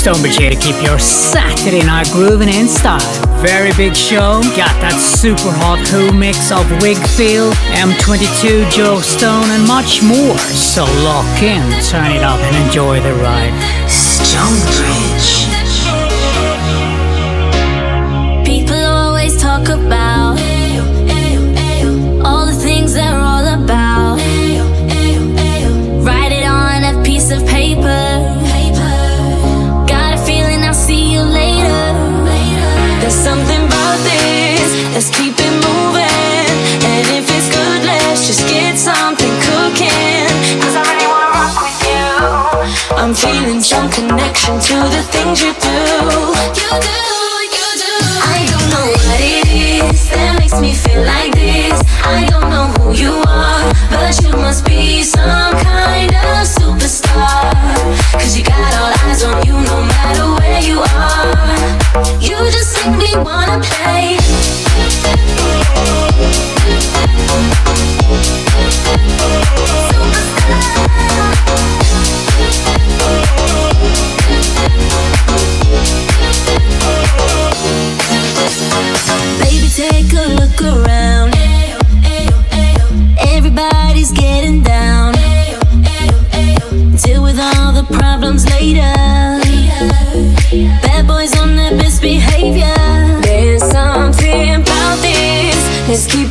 Stonebridge here to keep your Saturday night grooving in style. Very big show. Got that super hot Who mix of Wigfield, M22, Joe Stone, and much more. So lock in, turn it up, and enjoy the ride. Stonebridge. Let's keep it moving. And if it's good, let's just get something cooking. Cause I really wanna rock with you. I'm feeling some connection to the things you do. You do, you do. I don't know what it is that makes me feel like this. I don't know who you are, but you must be some kind of superstar. Cause you got all eyes on you no matter where you are. You just make me wanna play. Problems later. Bad boys on their best behavior. There's something about this. Let's keep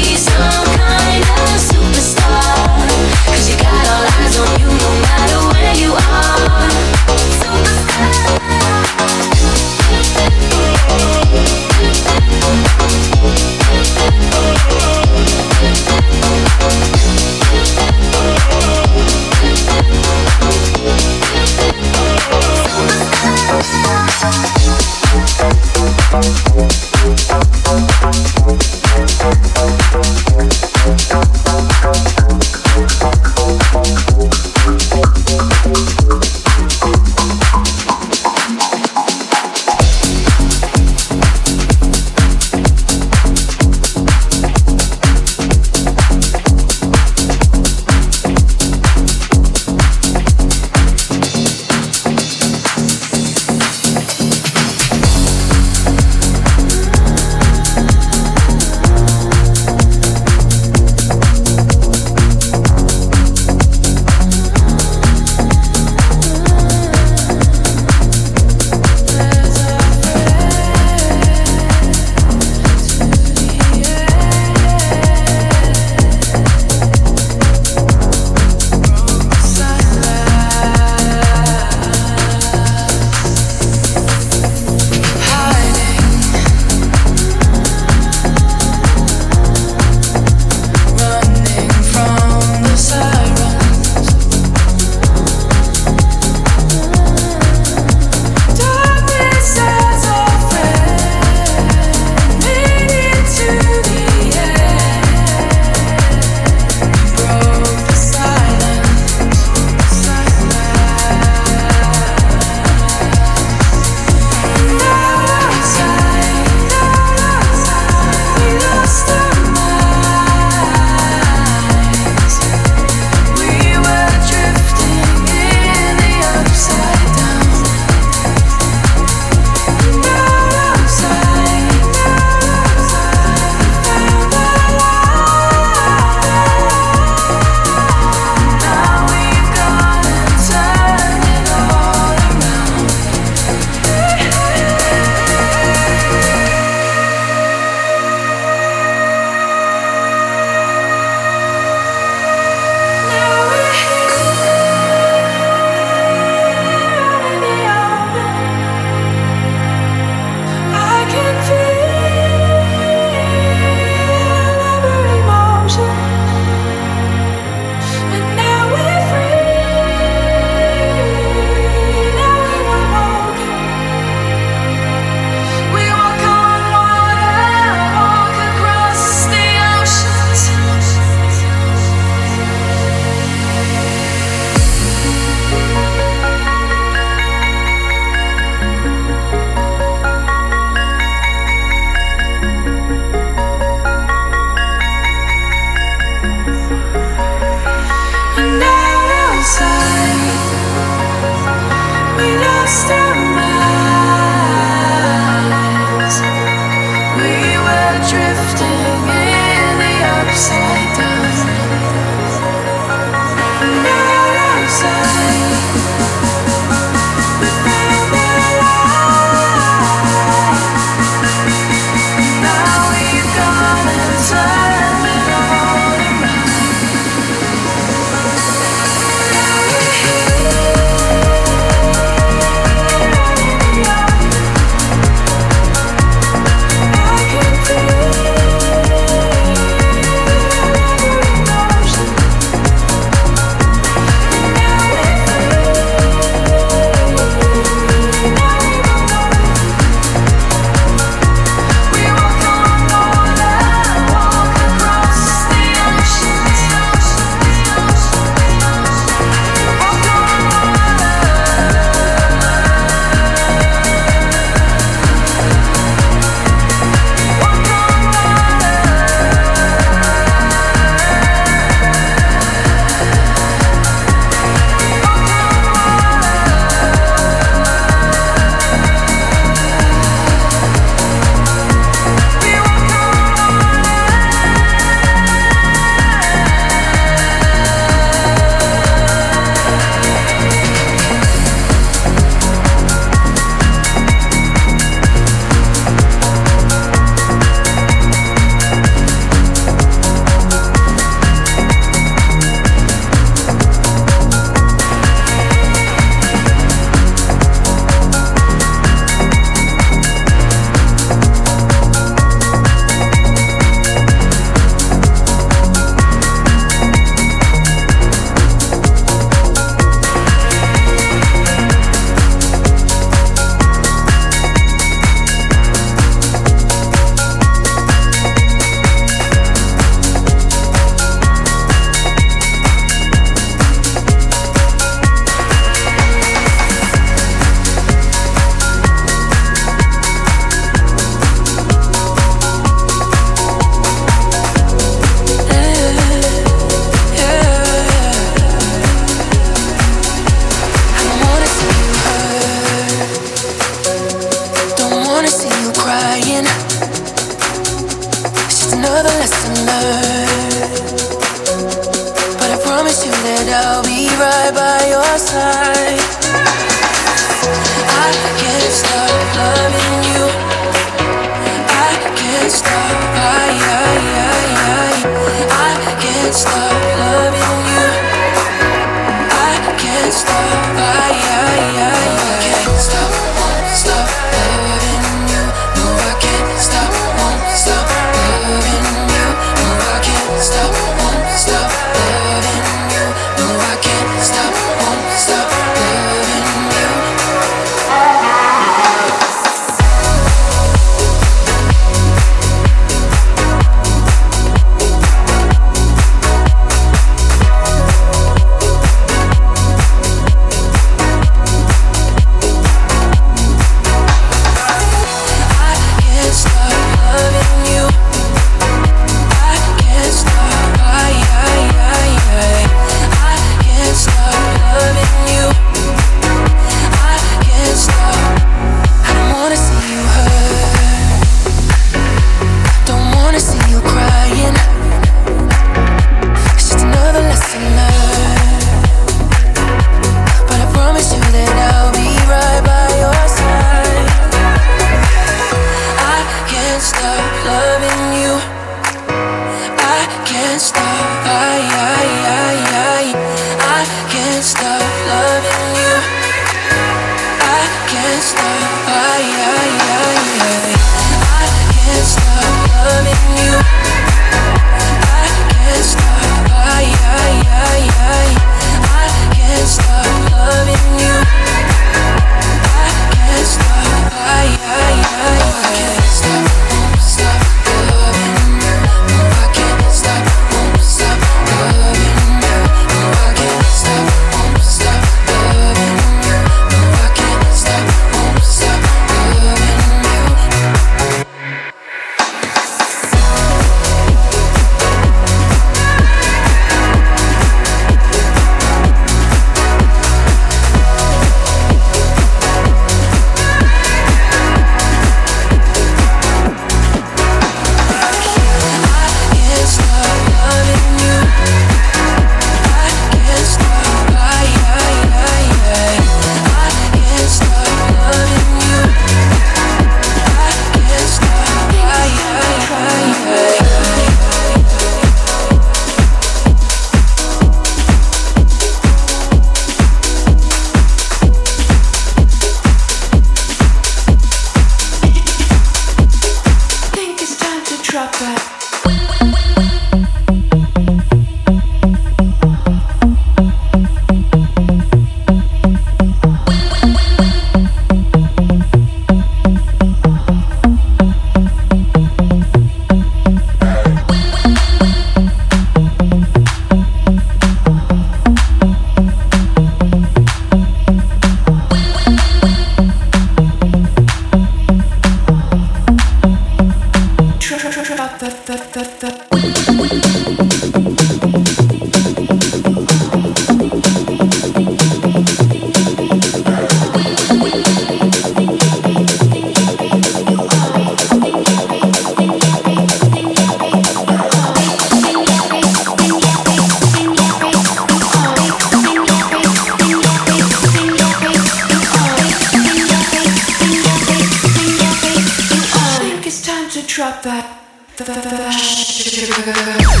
car.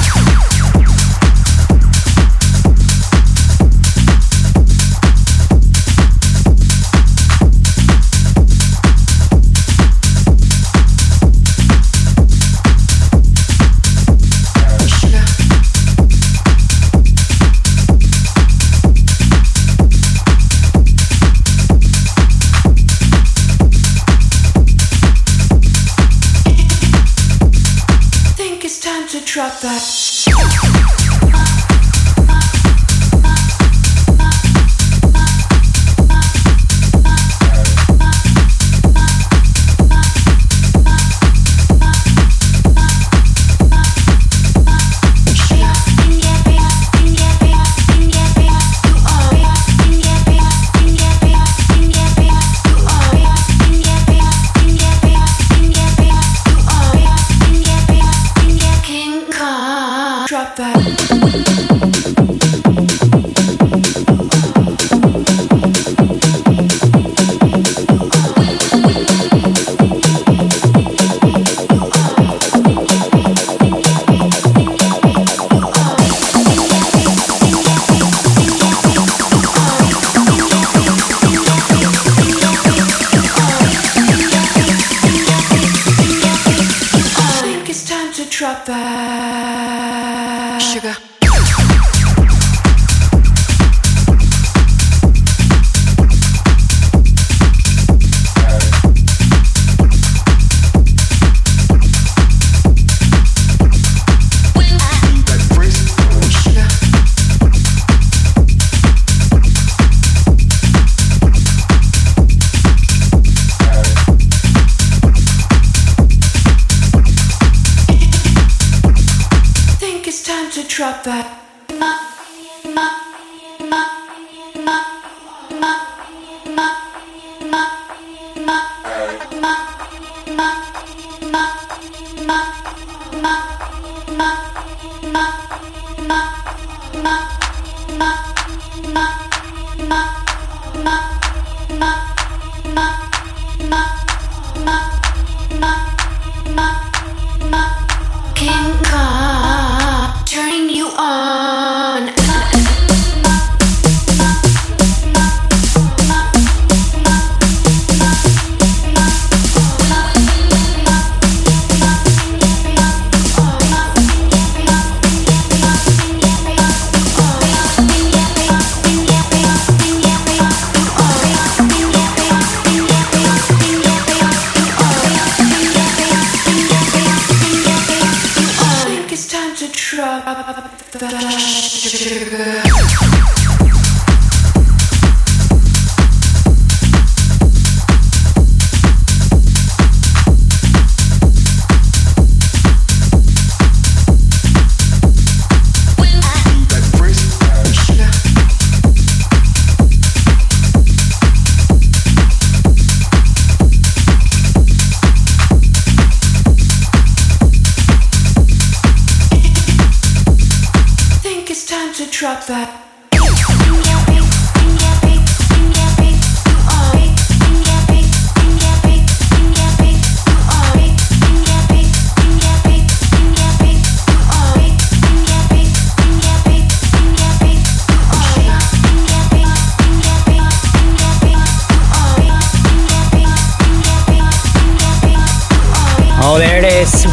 That.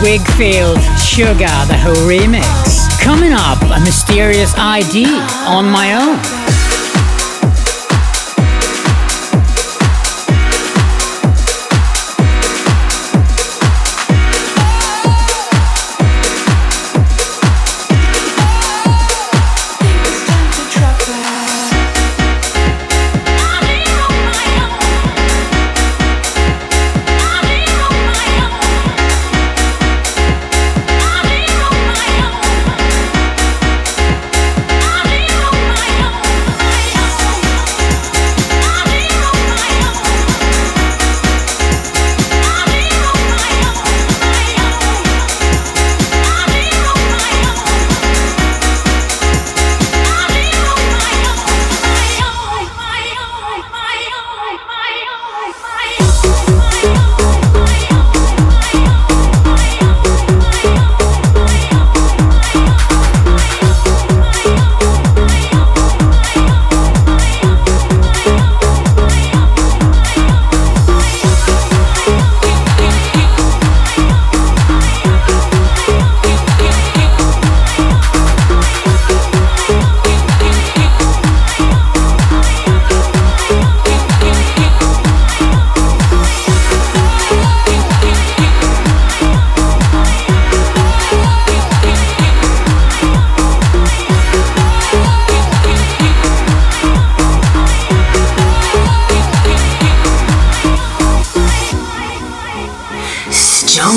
Wigfield, Sugar, the whole remix. Coming up, a mysterious ID on my own.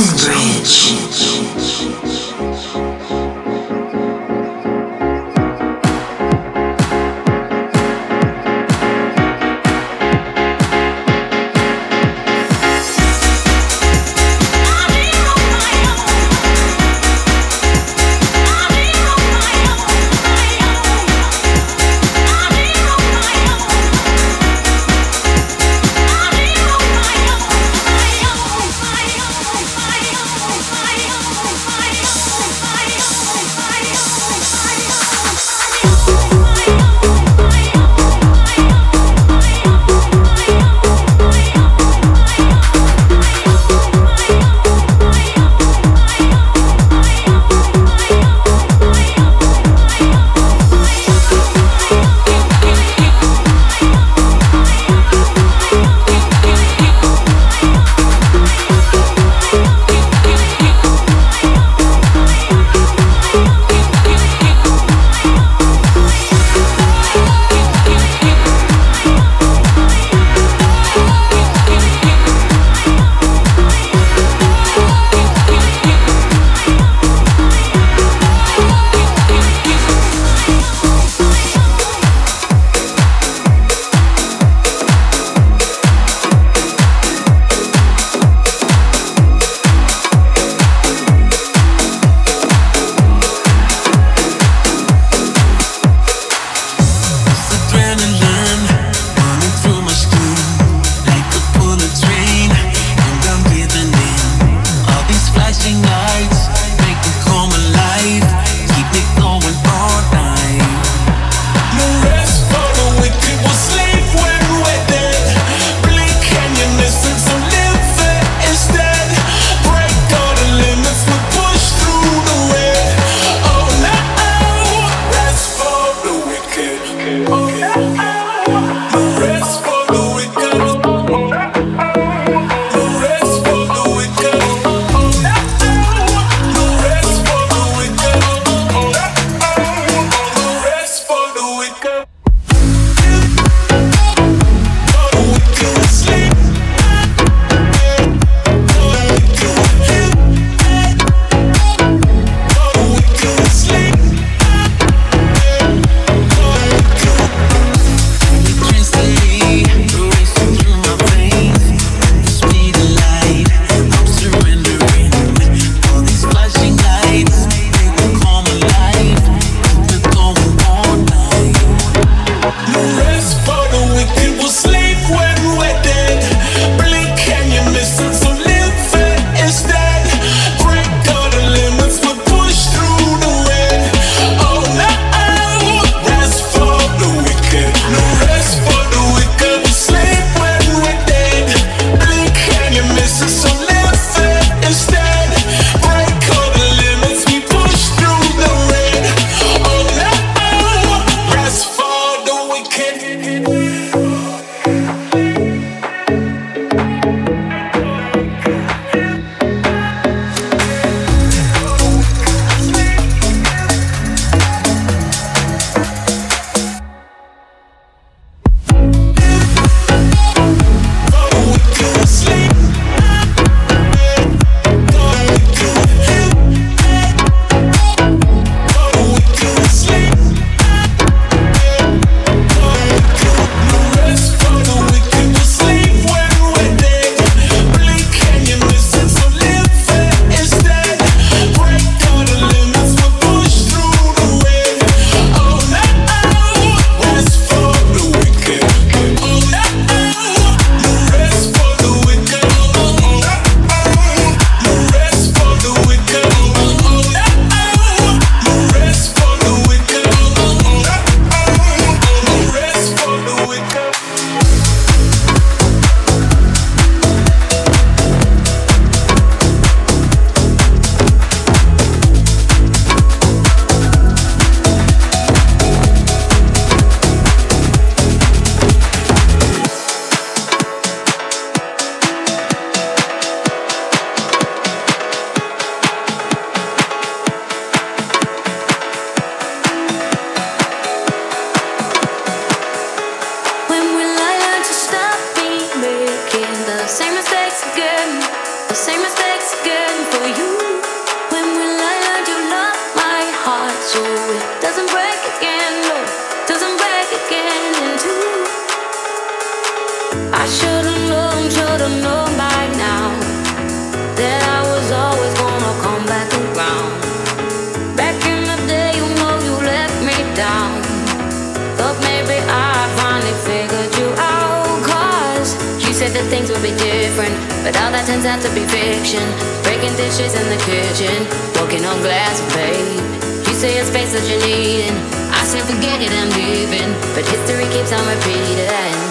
Strange. That you're needing. I say forget it, I'm leaving. But history keeps on repeating.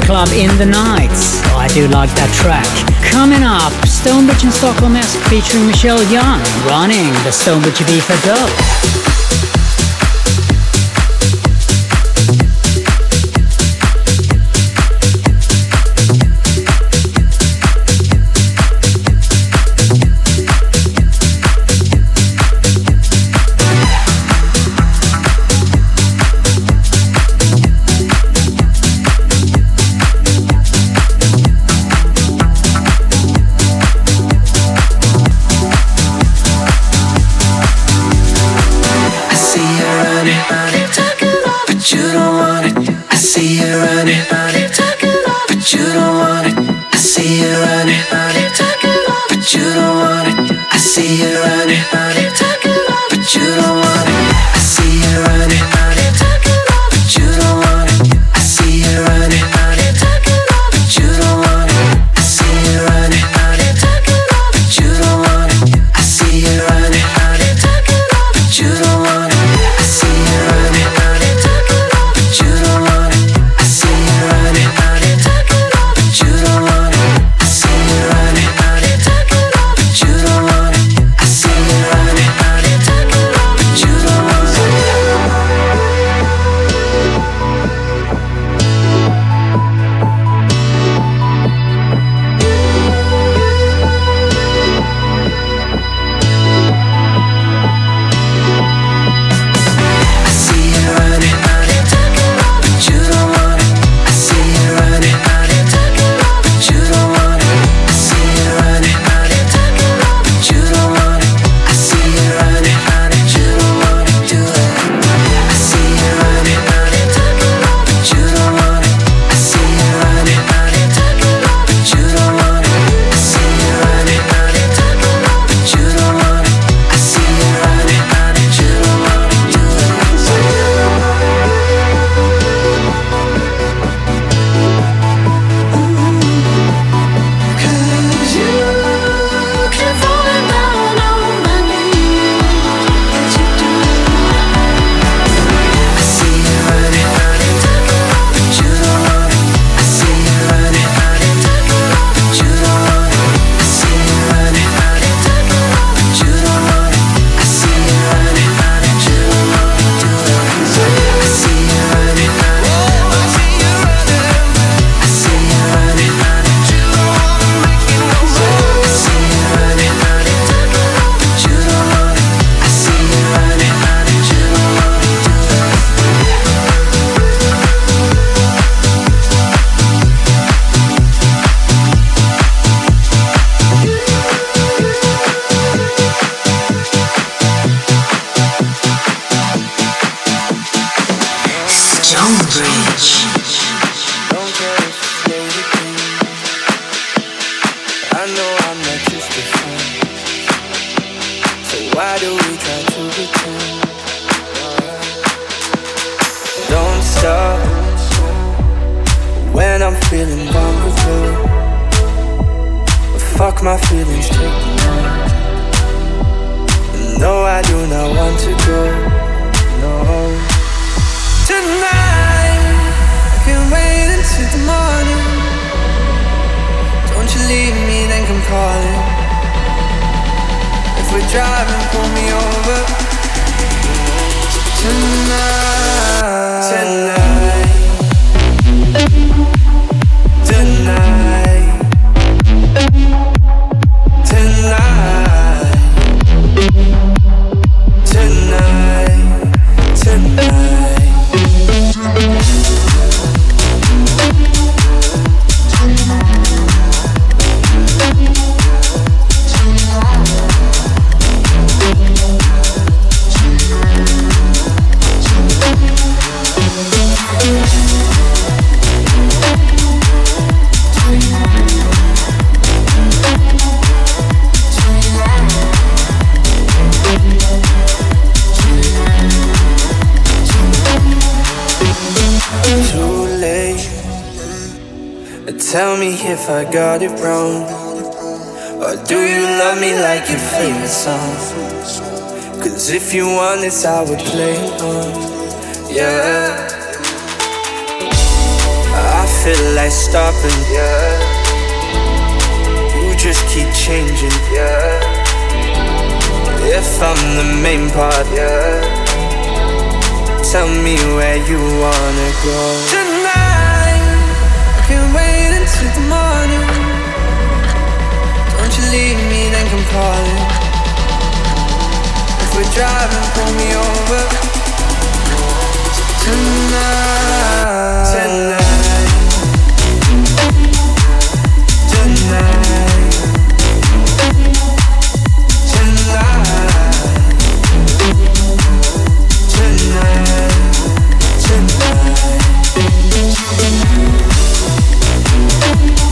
Club in the Nights. Oh, I do like that track. Coming up, Stonebridge and Stockholm Esque featuring Michelle Young, running the Stonebridge Ibiza Dub. If I got it wrong? Or do you love me like your favorite song? Cause if you want this, I would play on. Yeah. I feel like stopping. Yeah. You just keep changing. Yeah. If I'm the main part. Yeah. Tell me where you wanna go. Until the morning. Don't you leave me, then come calling. If we're driving, pull me over. Tonight, tonight, tonight, tonight, tonight, tonight. Tonight, tonight.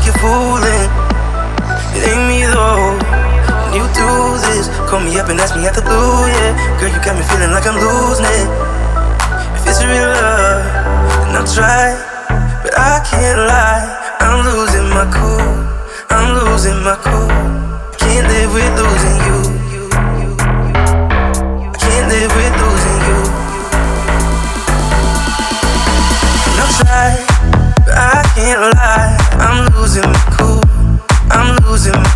Think you're fooling. It ain't me though. When you do this, call me up and ask me at the blue, yeah. Girl, you got me feeling like I'm losing it. If it's real love, then I'll try. But I can't lie, I'm losing my cool. I'm losing my cool. Can't live with losing you. I can't live with losing you. I'll try, but I can't lie. I'm losing my cool. I'm losing my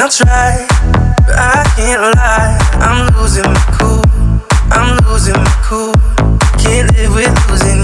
And I'll try, but I can't lie. I'm losing my cool. I'm losing my cool. Can't live with losing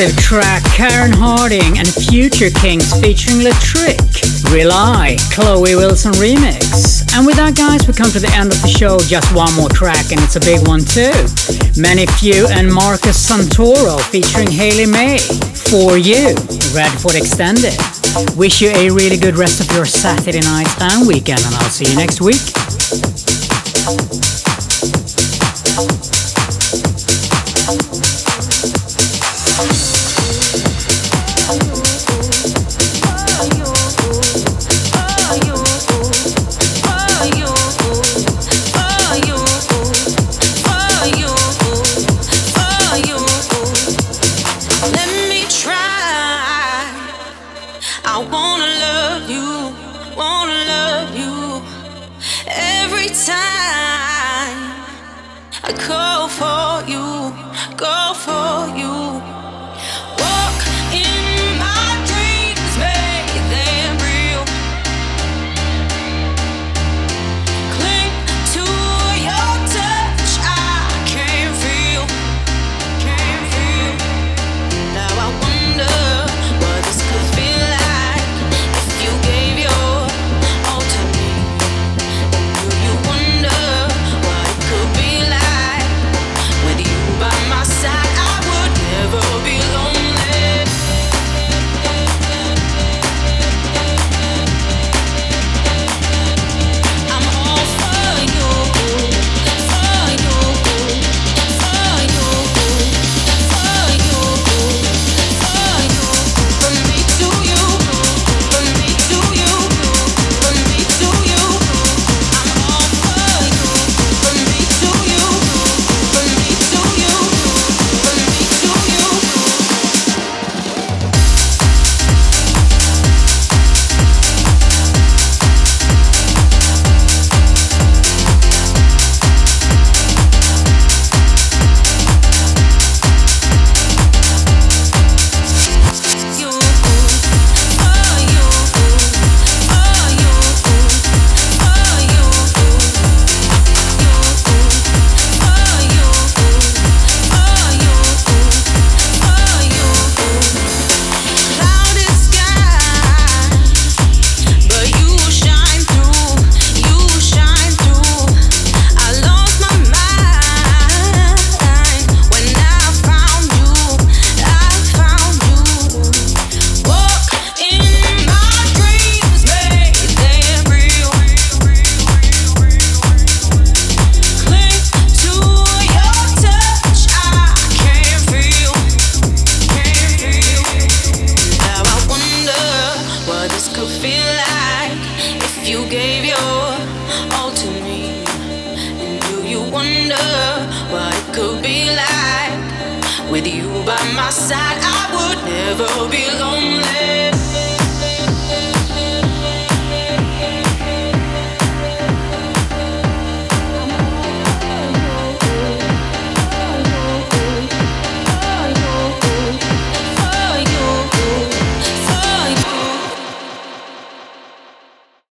massive track Karen Harding and Future Kings featuring Trick. Rely, Chloe Wilson remix. And with that, guys, we come to the end of the show. Just one more track, and it's a big one too. Many Few and Marcus Santoro featuring Haley May. For you, Redford Extended. Wish you a really good rest of your Saturday night and weekend, and I'll see you next week.